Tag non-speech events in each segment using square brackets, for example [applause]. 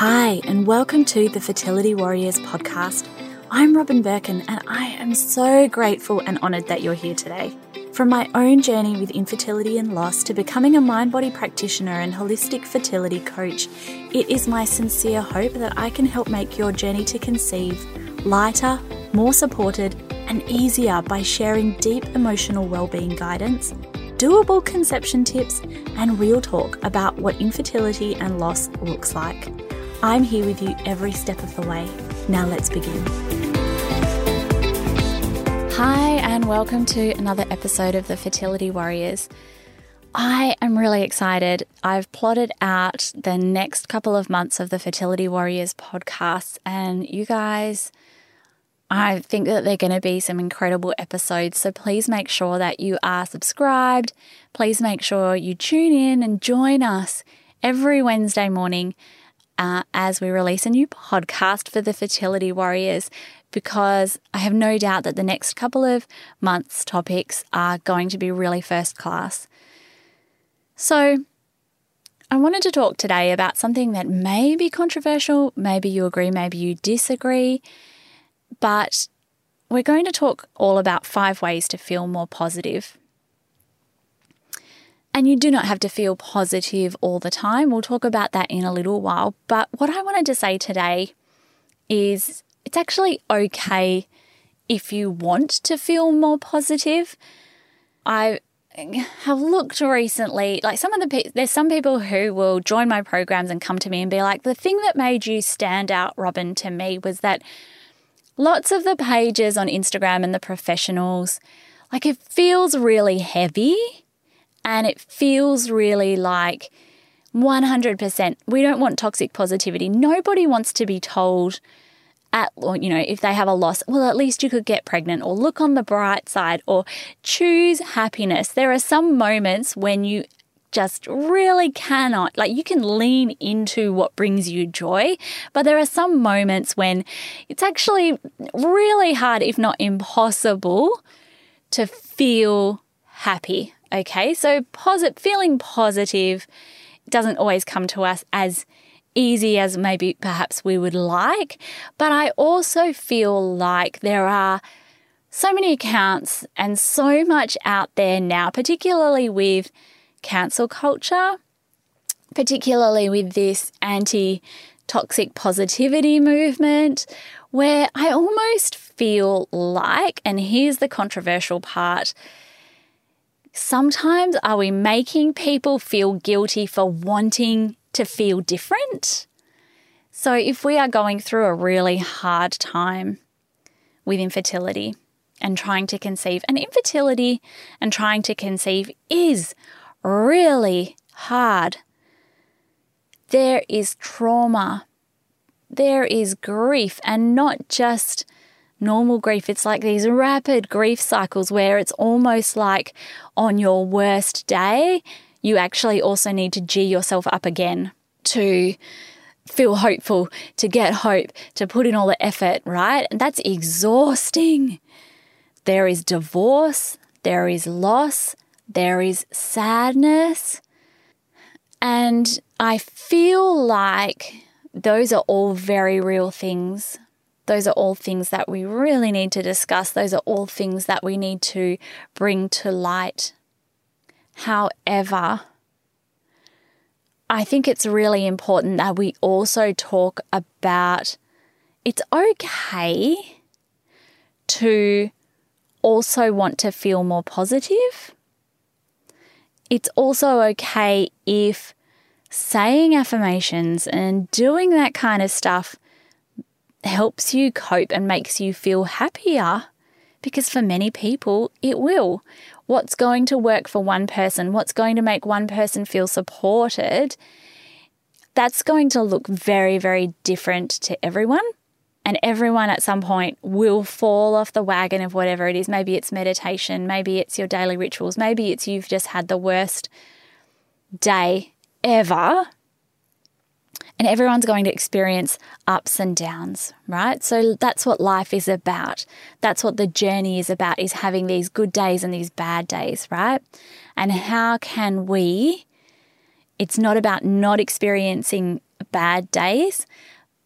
Hi, and welcome to the Fertility Warriors podcast. I'm Robyn Birkin, and I am so grateful and honoured that you're here today. From my own journey with infertility and loss to becoming a mind body practitioner and holistic fertility coach, it is my sincere hope that I can help make your journey to conceive lighter, more supported, and easier by sharing deep emotional well-being guidance, doable conception tips, and real talk about what infertility and loss looks like. I'm here with you every step of the way. Now let's begin. Hi, and welcome to another episode of the Fertility Warriors. I am really excited. I've plotted out the next couple of months of the Fertility Warriors podcast, and you guys, I think that they're going to be some incredible episodes. So please make sure that you are subscribed. Please make sure you tune in and join us every Wednesday morning uh, as we release a new podcast for the Fertility Warriors because I have no doubt that the next couple of months' topics are going to be really first class. So, I wanted to talk today about something that may be controversial. Maybe you agree, maybe you disagree. But we're going to talk all about five ways to feel more positive. And you do not have to feel positive all the time. We'll talk about that in a little while. But what I wanted to say today is it's actually okay if you want to feel more positive. I have looked recently, like some of the people, there's some people who will join my programs and come to me and be like, the thing that made you stand out, Robyn, to me was that lots of the pages on Instagram and the professionals, like it feels really heavy and it feels really like 100%. We don't want toxic positivity. Nobody wants to be told at you know if they have a loss well at least you could get pregnant or look on the bright side or choose happiness there are some moments when you just really cannot like you can lean into what brings you joy but there are some moments when it's actually really hard if not impossible to feel happy Okay, so posit- feeling positive doesn't always come to us as easy as maybe perhaps we would like, but I also feel like there are so many accounts and so much out there now, particularly with cancel culture, particularly with this anti toxic positivity movement, where I almost feel like, and here's the controversial part sometimes are we making people feel guilty for wanting to feel different? So, if we are going through a really hard time with infertility and trying to conceive, and infertility and trying to conceive is really hard. There is trauma, there is grief, and not just normal grief. It's like these rapid grief cycles where it's almost like on your worst day, you actually also need to G yourself up again to feel hopeful, to get hope, to put in all the effort, right? And that's exhausting. There is divorce, there is loss, there is sadness. And I feel like those are all very real things those are all things that we really need to discuss. Those are all things that we need to bring to light. However, I think it's really important that we also talk about it's okay to also want to feel more positive. It's also okay if saying affirmations and doing that kind of stuff helps you cope and makes you feel happier because for many people it will. What's going to work for one person, what's going to make one person feel supported, that's going to look very, very different to everyone. And everyone at some point will fall off the wagon of whatever it is. Maybe it's meditation, maybe it's your daily rituals, maybe it's you've just had the worst day ever and everyone's going to experience ups and downs, right? So that's what life is about. That's what the journey is about is having these good days and these bad days, right? And how can we it's not about not experiencing bad days.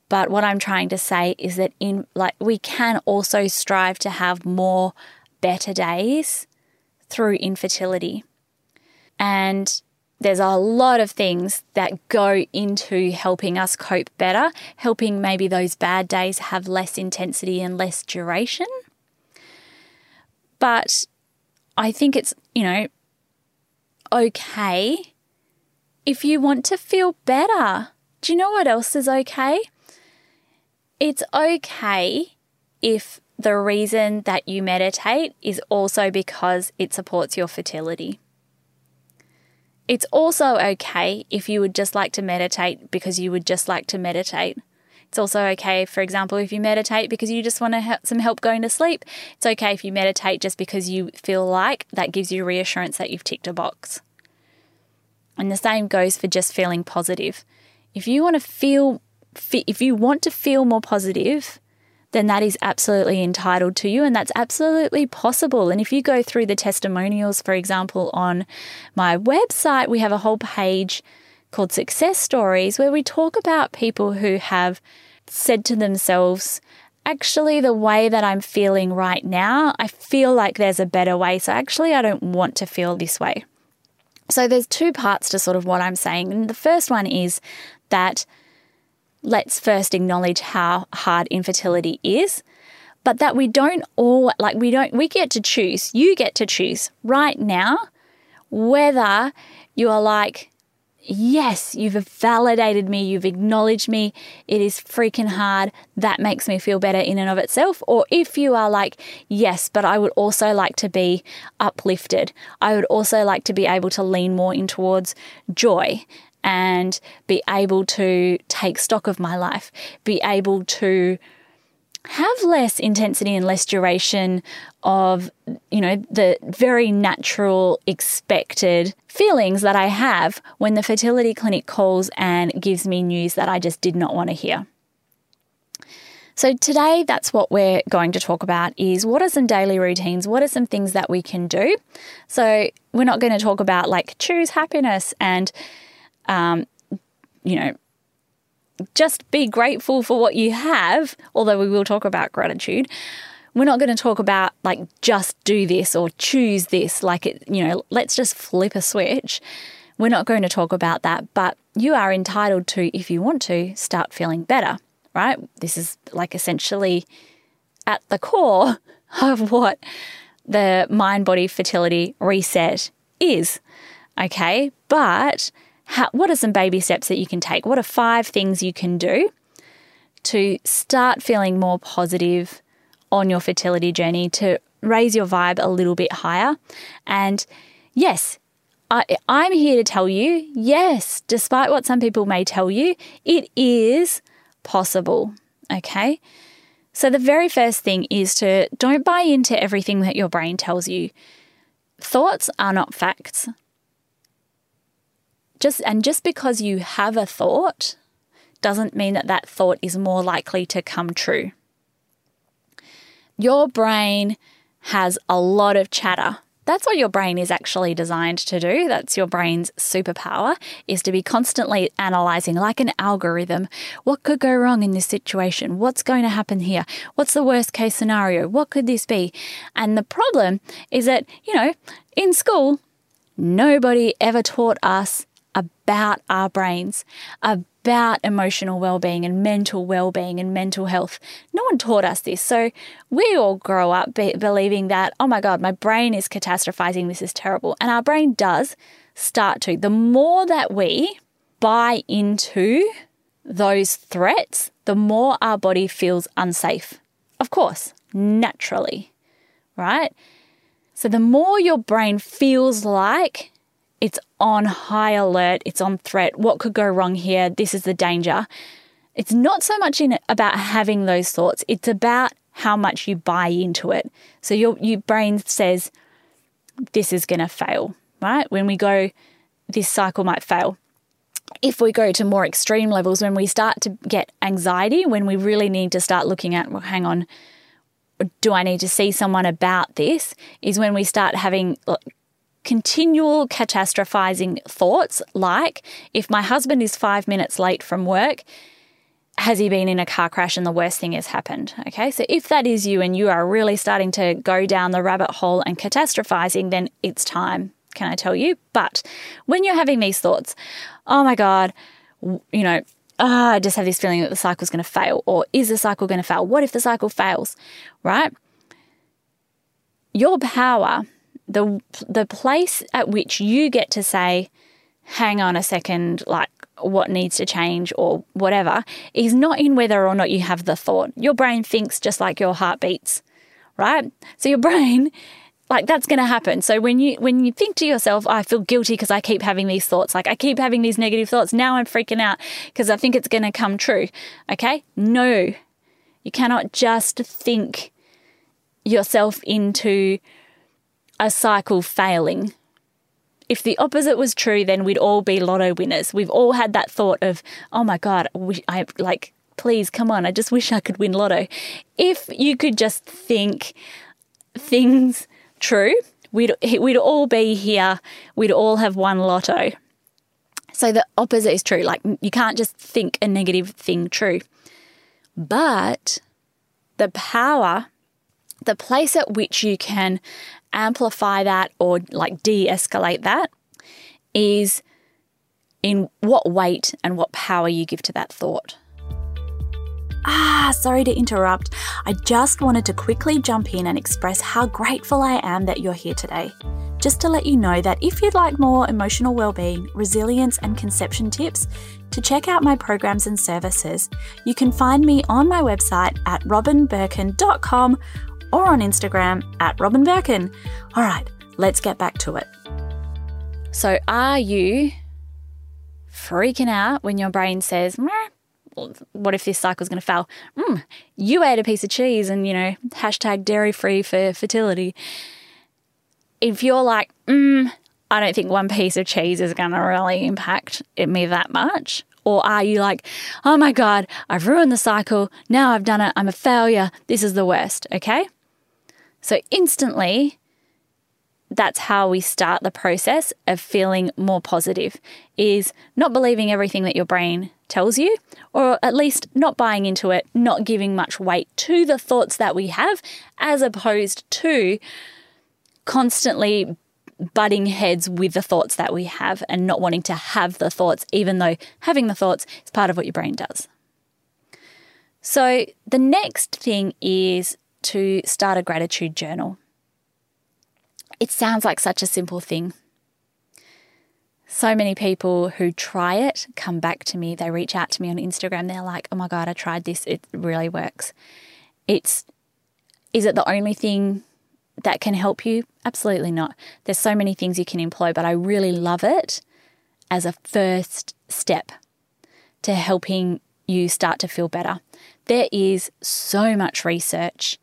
But what I'm trying to say is that in like we can also strive to have more better days through infertility. And there's a lot of things that go into helping us cope better, helping maybe those bad days have less intensity and less duration. But I think it's, you know, okay if you want to feel better. Do you know what else is okay? It's okay if the reason that you meditate is also because it supports your fertility. It's also okay if you would just like to meditate because you would just like to meditate. It's also okay, for example, if you meditate because you just want to have some help going to sleep. It's okay if you meditate just because you feel like that gives you reassurance that you've ticked a box. And the same goes for just feeling positive. If you want to feel if you want to feel more positive, then that is absolutely entitled to you and that's absolutely possible. And if you go through the testimonials, for example, on my website, we have a whole page called Success Stories where we talk about people who have said to themselves, Actually, the way that I'm feeling right now, I feel like there's a better way. So, actually, I don't want to feel this way. So, there's two parts to sort of what I'm saying. And the first one is that let's first acknowledge how hard infertility is, but that we don't all, like, we don't, we get to choose, you get to choose right now whether you are like, yes, you've validated me, you've acknowledged me, it is freaking hard, that makes me feel better in and of itself. Or if you are like, yes, but I would also like to be uplifted, I would also like to be able to lean more in towards joy and be able to take stock of my life, be able to have less intensity and less duration of, you know, the very natural, expected feelings that I have when the fertility clinic calls and gives me news that I just did not want to hear. So today that's what we're going to talk about is what are some daily routines? What are some things that we can do? So we're not going to talk about like choose happiness and um, you know, just be grateful for what you have, although we will talk about gratitude. We're not going to talk about like just do this or choose this, like it, you know, let's just flip a switch. We're not going to talk about that, but you are entitled to, if you want to, start feeling better, right? This is like essentially at the core [laughs] of what the mind body fertility reset is. Okay. But how, what are some baby steps that you can take? What are five things you can do to start feeling more positive on your fertility journey to raise your vibe a little bit higher? And yes, I, I'm here to tell you yes, despite what some people may tell you, it is possible. Okay. So, the very first thing is to don't buy into everything that your brain tells you. Thoughts are not facts just and just because you have a thought doesn't mean that that thought is more likely to come true. Your brain has a lot of chatter. That's what your brain is actually designed to do. That's your brain's superpower is to be constantly analyzing like an algorithm. What could go wrong in this situation? What's going to happen here? What's the worst case scenario? What could this be? And the problem is that, you know, in school, nobody ever taught us about our brains, about emotional well-being and mental well-being and mental health. No one taught us this. So we all grow up be- believing that, oh my god, my brain is catastrophizing, this is terrible. And our brain does start to. The more that we buy into those threats, the more our body feels unsafe. Of course, naturally, right? So the more your brain feels like it's on high alert, it's on threat. What could go wrong here? This is the danger. It's not so much in about having those thoughts, it's about how much you buy into it. So your your brain says this is going to fail, right? When we go this cycle might fail. If we go to more extreme levels when we start to get anxiety, when we really need to start looking at well hang on, do I need to see someone about this? Is when we start having continual catastrophizing thoughts like if my husband is five minutes late from work, has he been in a car crash and the worst thing has happened? Okay, so if that is you and you are really starting to go down the rabbit hole and catastrophizing, then it's time, can I tell you? But when you're having these thoughts, oh my God, you know, oh, I just have this feeling that the cycle's going to fail, or is the cycle going to fail? What if the cycle fails, right? Your power, the the place at which you get to say, hang on a second, like what needs to change or whatever, is not in whether or not you have the thought. Your brain thinks just like your heart beats, right? So your [laughs] brain like that's going to happen so when you when you think to yourself i feel guilty because i keep having these thoughts like i keep having these negative thoughts now i'm freaking out because i think it's going to come true okay no you cannot just think yourself into a cycle failing if the opposite was true, then we'd all be lotto winners. We've all had that thought of, oh my God, I like, please come on, I just wish I could win lotto. If you could just think things true, we'd, we'd all be here, we'd all have won lotto. So the opposite is true. Like, you can't just think a negative thing true. But the power, the place at which you can amplify that or like de escalate that is in what weight and what power you give to that thought. Ah, sorry to interrupt. I just wanted to quickly jump in and express how grateful I am that you're here today. Just to let you know that if you'd like more emotional well-being, resilience and conception tips, to check out my programs and services, you can find me on my website at robynbirkin.com or on Instagram at Robyn Birkin. All right, let's get back to it. So, are you freaking out when your brain says, what if this cycle's going to fail? Mm, you ate a piece of cheese and, you know, hashtag dairy free for fertility. If you're like, mm, I don't think one piece of cheese is going to really impact me that much. Or are you like, oh my God, I've ruined the cycle. Now I've done it. I'm a failure. This is the worst. Okay. So instantly, that's how we start the process of feeling more positive is not believing everything that your brain tells you or at least not buying into it not giving much weight to the thoughts that we have as opposed to constantly butting heads with the thoughts that we have and not wanting to have the thoughts even though having the thoughts is part of what your brain does. So the next thing is to start a gratitude journal. It sounds like such a simple thing. So many people who try it come back to me. They reach out to me on Instagram. They're like, oh my God, I tried this. It really works. It's, is it the only thing that can help you? Absolutely not. There's so many things you can employ, but I really love it as a first step to helping you start to feel better. There is so much research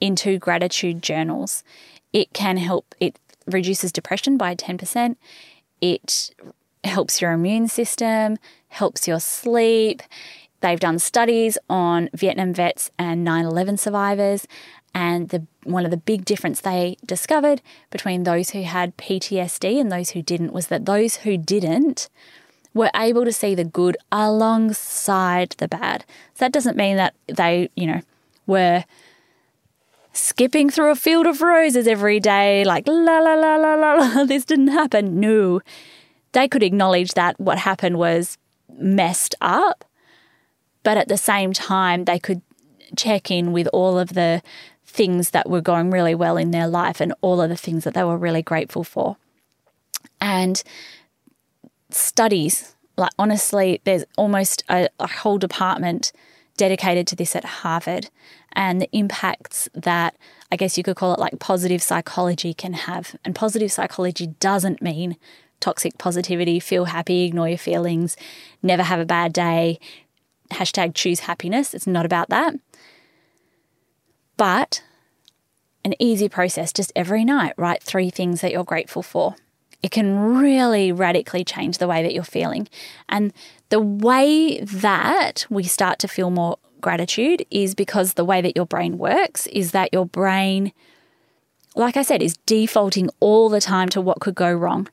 into gratitude journals. It can help, it reduces depression by 10%. It helps your immune system, helps your sleep. They've done studies on Vietnam vets and 9 11 survivors. And the, one of the big difference they discovered between those who had PTSD and those who didn't was that those who didn't were able to see the good alongside the bad. So that doesn't mean that they, you know, were skipping through a field of roses every day, like la la la la la la, [laughs] this didn't happen. No. They could acknowledge that what happened was messed up, but at the same time, they could check in with all of the things that were going really well in their life and all of the things that they were really grateful for. And studies, like honestly, there's almost a, a whole department dedicated to this at Harvard and the impacts that I guess you could call it like positive psychology can have. And positive psychology doesn't mean toxic positivity, feel happy, ignore your feelings, never have a bad day, hashtag choose happiness. It's not about that. But an easy process, just every night, write three things that you're grateful for. It can really radically change the way that you're feeling. And the way that we start to feel more gratitude is because the way that your brain works is that your brain like I said, is defaulting all the time to what could go wrong.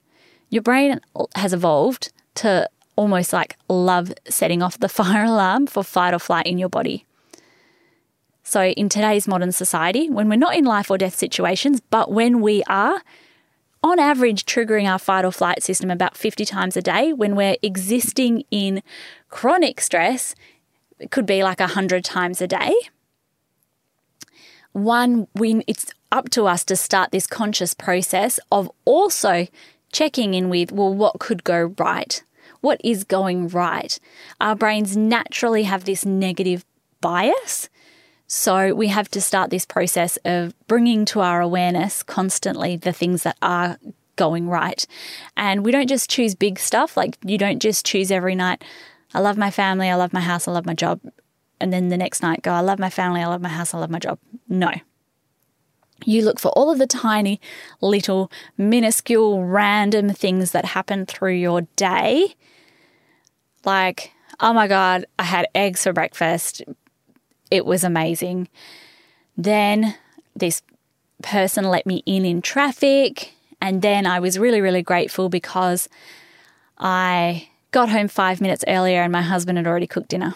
Your brain has evolved to almost like love setting off the [laughs] fire alarm for fight or flight in your body. So, in today's modern society, when we're not in life or death situations, but when we are, on average, triggering our fight or flight system about 50 times a day, when we're existing in chronic stress, it could be like 100 times a day. One, we, it's up to us to start this conscious process of also checking in with, well, what could go right? What is going right? Our brains naturally have this negative bias. So we have to start this process of bringing to our awareness constantly the things that are going right. And we don't just choose big stuff, like you don't just choose every night, I love my family, I love my house, I love my job. And then the next night go, I love my family, I love my house, I love my job. No. You look for all of the tiny, little, minuscule, random things that happen through your day. Like, oh my God, I had eggs for breakfast. It was amazing. Then this person let me in in traffic. And then I was really, really grateful because I got home five minutes earlier and my husband had already cooked dinner.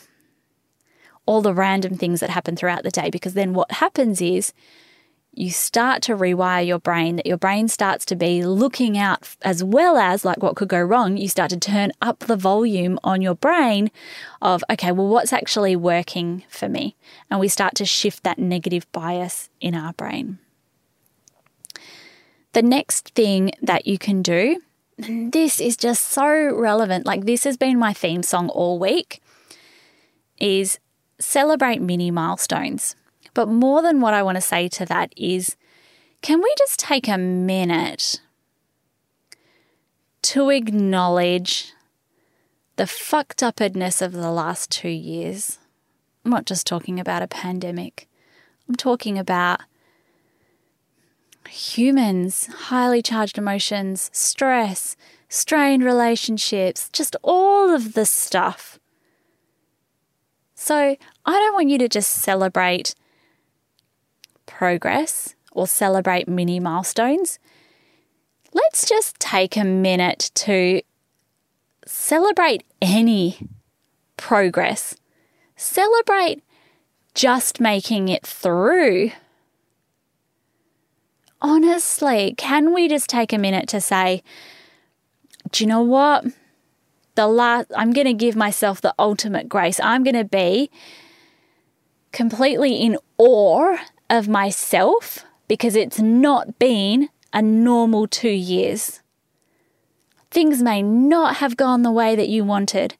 All the random things that happen throughout the day, because then what happens is you start to rewire your brain, that your brain starts to be looking out as well as like what could go wrong. You start to turn up the volume on your brain of, okay, well, what's actually working for me? And we start to shift that negative bias in our brain. The next thing that you can do this is just so relevant. Like, this has been my theme song all week is celebrate mini milestones. But more than what I want to say to that is can we just take a minute to acknowledge the fucked upness of the last two years? I'm not just talking about a pandemic, I'm talking about humans, highly charged emotions, stress, strained relationships, just all of the stuff. So, I don't want you to just celebrate progress or celebrate mini milestones. Let's just take a minute to celebrate any progress. Celebrate just making it through honestly, can we just take a minute to say, do you know what? The last, I'm going to give myself the ultimate grace. I'm going to be completely in awe of myself because it's not been a normal two years. Things may not have gone the way that you wanted.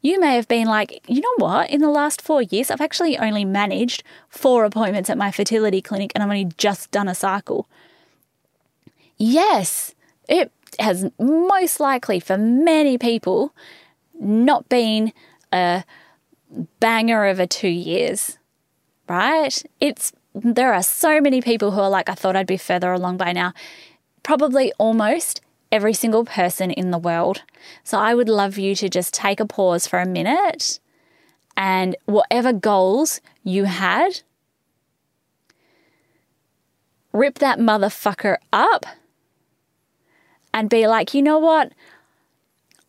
You may have been like, you know what, in the last four years, I've actually only managed four appointments at my fertility clinic and I've only just done a cycle. Yes, it has most likely for many people not been a banger of a two years, right? It's there are so many people who are like, I thought I'd be further along by now. Probably almost every single person in the world. So I would love you to just take a pause for a minute and whatever goals you had, rip that motherfucker up and be like, you know what?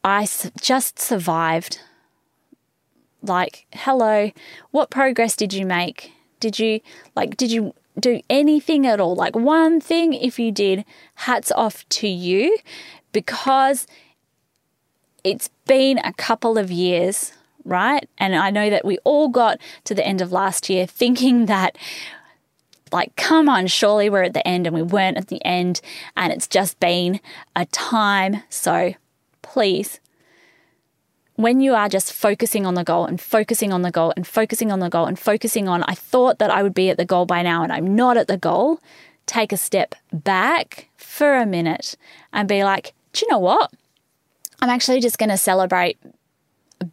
I just survived. Like, hello, what progress did you make? Did you, like, did you do anything at all? Like, one thing, if you did, hats off to you because it's been a couple of years, right? And I know that we all got to the end of last year thinking that like, come on, surely we're at the end and we weren't at the end and it's just been a time. So please, when you are just focusing on the goal and focusing on the goal and focusing on the goal and focusing on, I thought that I would be at the goal by now and I'm not at the goal, take a step back for a minute and be like, do you know what? I'm actually just going to celebrate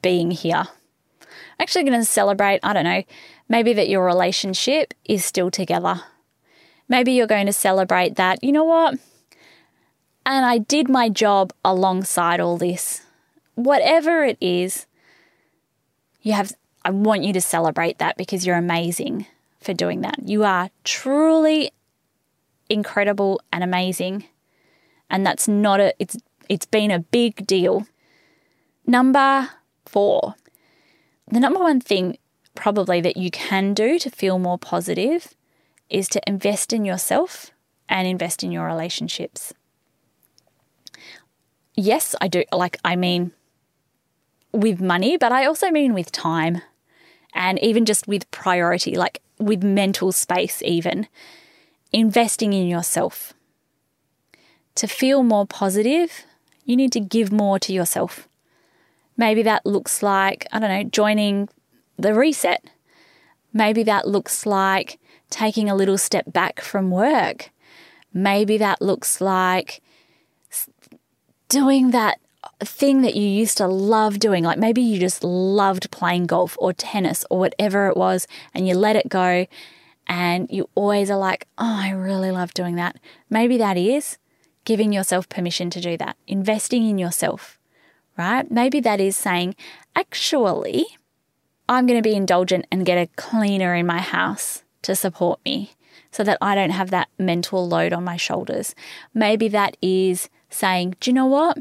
being here. I'm actually going to celebrate, I don't know, Maybe that your relationship is still together. Maybe you're going to celebrate that, you know what? And I did my job alongside all this. Whatever it is, you have I want you to celebrate that because you're amazing for doing that. You are truly incredible and amazing. And that's not a it's it's been a big deal. Number 4. The number one thing probably that you can do to feel more positive is to invest in yourself and invest in your relationships. Yes, I do like I mean with money, but I also mean with time and even just with priority, like with mental space, even investing in yourself. To feel more positive, you need to give more to yourself. Maybe that looks like, I don't know, joining the reset. Maybe that looks like taking a little step back from work. Maybe that looks like doing that thing that you used to love doing. Like maybe you just loved playing golf or tennis or whatever it was, and you let it go, and you always are like, oh, I really love doing that. Maybe that is giving yourself permission to do that, investing in yourself, right? Maybe that is saying, actually, I'm going to be indulgent and get a cleaner in my house to support me so that I don't have that mental load on my shoulders. Maybe that is saying, do you know what?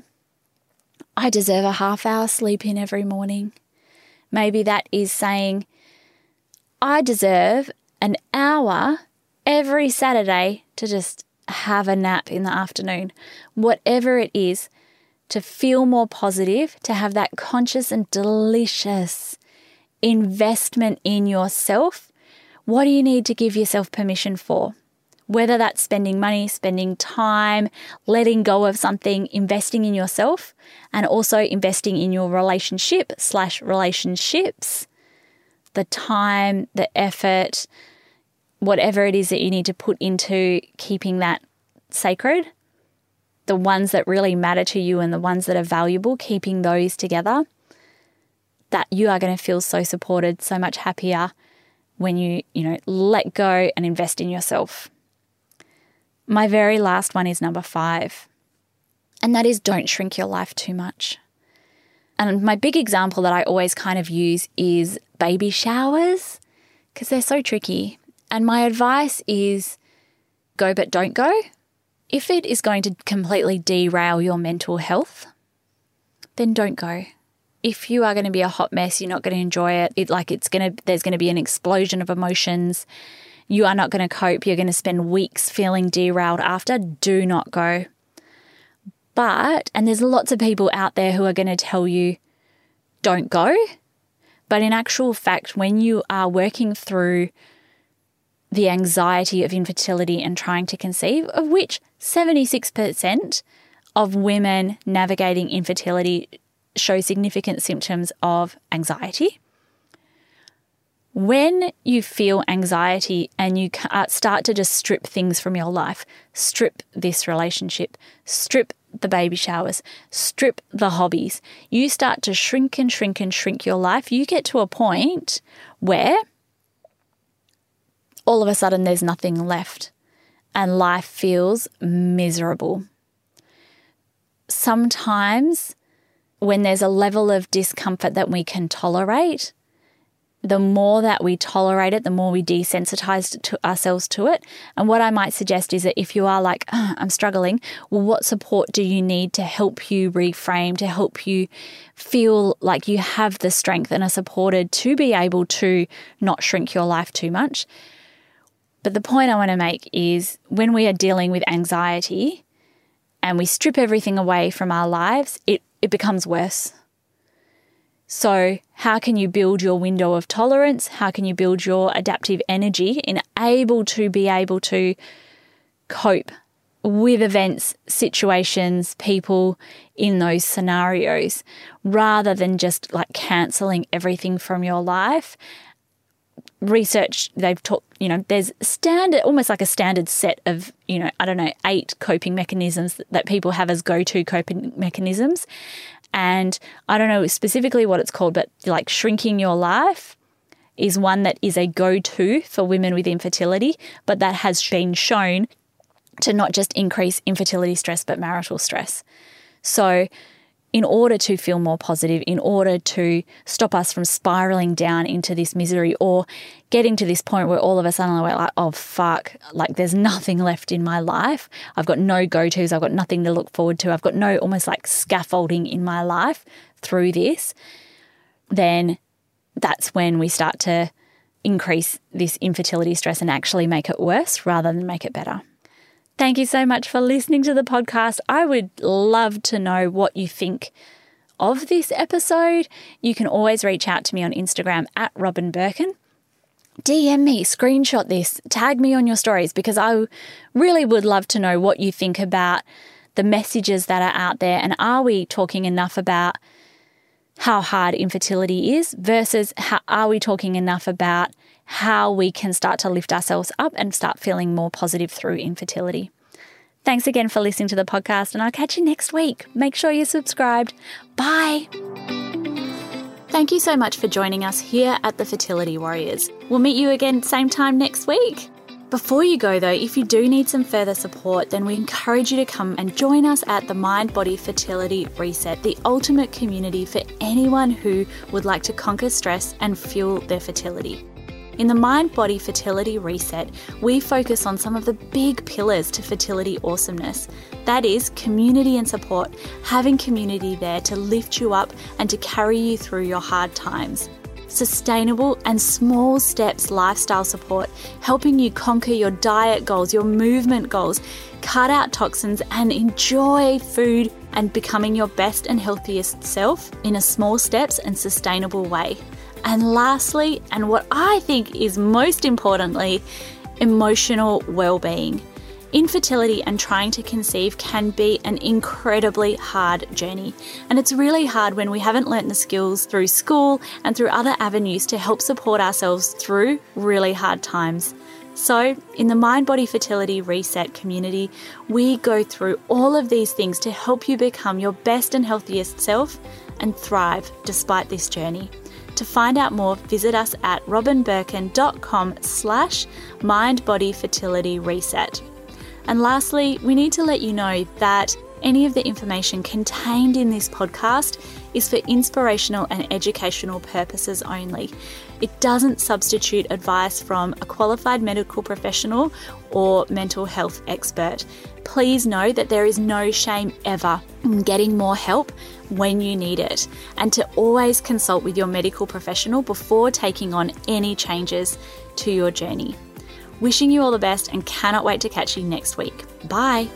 I deserve a half hour sleep in every morning. Maybe that is saying, I deserve an hour every Saturday to just have a nap in the afternoon. Whatever it is, to feel more positive, to have that conscious and delicious investment in yourself. What do you need to give yourself permission for? Whether that's spending money, spending time, letting go of something, investing in yourself, and also investing in your relationship slash relationships, the time, the effort, whatever it is that you need to put into keeping that sacred, the ones that really matter to you and the ones that are valuable, keeping those together, that you are going to feel so supported, so much happier when you, you know, let go and invest in yourself. My very last one is number five, and that is don't shrink your life too much. And my big example that I always kind of use is baby showers because they're so tricky. And my advice is go but don't go. If it is going to completely derail your mental health, then don't go. If you are going to be a hot mess, you're not going to enjoy it. It like it's going to there's going to be an explosion of emotions you are not going to cope, you're going to spend weeks feeling derailed after, do not go. But, and there's lots of people out there who are going to tell you, don't go. But in actual fact, when you are working through the anxiety of infertility and trying to conceive, of which 76% of women navigating infertility show significant symptoms of anxiety when you feel anxiety and you uh, start to just strip things from your life, strip this relationship, strip the baby showers, strip the hobbies, you start to shrink and shrink and shrink your life. You get to a point where all of a sudden there's nothing left and life feels miserable. Sometimes, when there's a level of discomfort that we can tolerate, the more that we tolerate it, the more we desensitize to ourselves to it. And what I might suggest is that if you are like, oh, I'm struggling, well, what support do you need to help you reframe, to help you feel like you have the strength and are supported to be able to not shrink your life too much? But the point I want to make is when we are dealing with anxiety and we strip everything away from our lives, it, it becomes worse so, how can you build your window of tolerance? How can you build your adaptive energy in able to be able to cope with events, situations, people in those scenarios rather than just like canceling everything from your life? Research, they've talked, you know, there's standard, almost like a standard set of, you know, I don't know, eight coping mechanisms that people have as go to coping mechanisms. And I don't know specifically what it's called, but like shrinking your life is one that is a go to for women with infertility, but that has been shown to not just increase infertility stress, but marital stress. So, in order to feel more positive, in order to stop us from spiraling down into this misery or getting to this point where all of a sudden we're like, oh, fuck, like there's [laughs] nothing left in my life. I've got no go tos. I've got nothing to look forward to. I've got no almost like scaffolding in my life through this. Then that's when we start to increase this infertility stress and actually make it worse rather than make it better. Thank you so much for listening to the podcast. I would love to know what you think of this episode. You can always reach out to me on Instagram at Robyn Birkin. DM me, screenshot this, tag me on your stories because I really would love to know what you think about the messages that are out there and are we talking enough about how hard infertility is versus how are we talking enough about how we can start to lift ourselves up and start feeling more positive through infertility. Thanks again for listening to the podcast, and I'll catch you next week. Make sure you're subscribed. Bye. Thank you so much for joining us here at the Fertility Warriors. We'll meet you again same time next week. Before you go though, if you do need some further support, then we encourage you to come and join us at the Mind Body Fertility Reset, the ultimate community for anyone who would like to conquer stress and fuel their fertility. In the Mind Body Fertility Reset, we focus on some of the big pillars to fertility awesomeness. That is, community and support, having community there to lift you up and to carry you through your hard times. Sustainable and small steps lifestyle support, helping you conquer your diet goals, your movement goals, cut out toxins, and enjoy food and becoming your best and healthiest self in a small steps and sustainable way. And lastly, and what I think is most importantly, emotional well being. Infertility and trying to conceive can be an incredibly hard journey. And it's really hard when we haven't learnt the skills through school and through other avenues to help support ourselves through really hard times. So, in the Mind Body Fertility Reset community, we go through all of these things to help you become your best and healthiest self and thrive despite this journey. To find out more, visit us at robynbirkin.com slash mindbodyfertilityreset. And lastly, we need to let you know that any of the information contained in this podcast is for inspirational and educational purposes only. It doesn't substitute advice from a qualified medical professional or mental health expert. Please know that there is no shame ever in getting more help when you need it, and to always consult with your medical professional before taking on any changes to your journey. Wishing you all the best and cannot wait to catch you next week. Bye.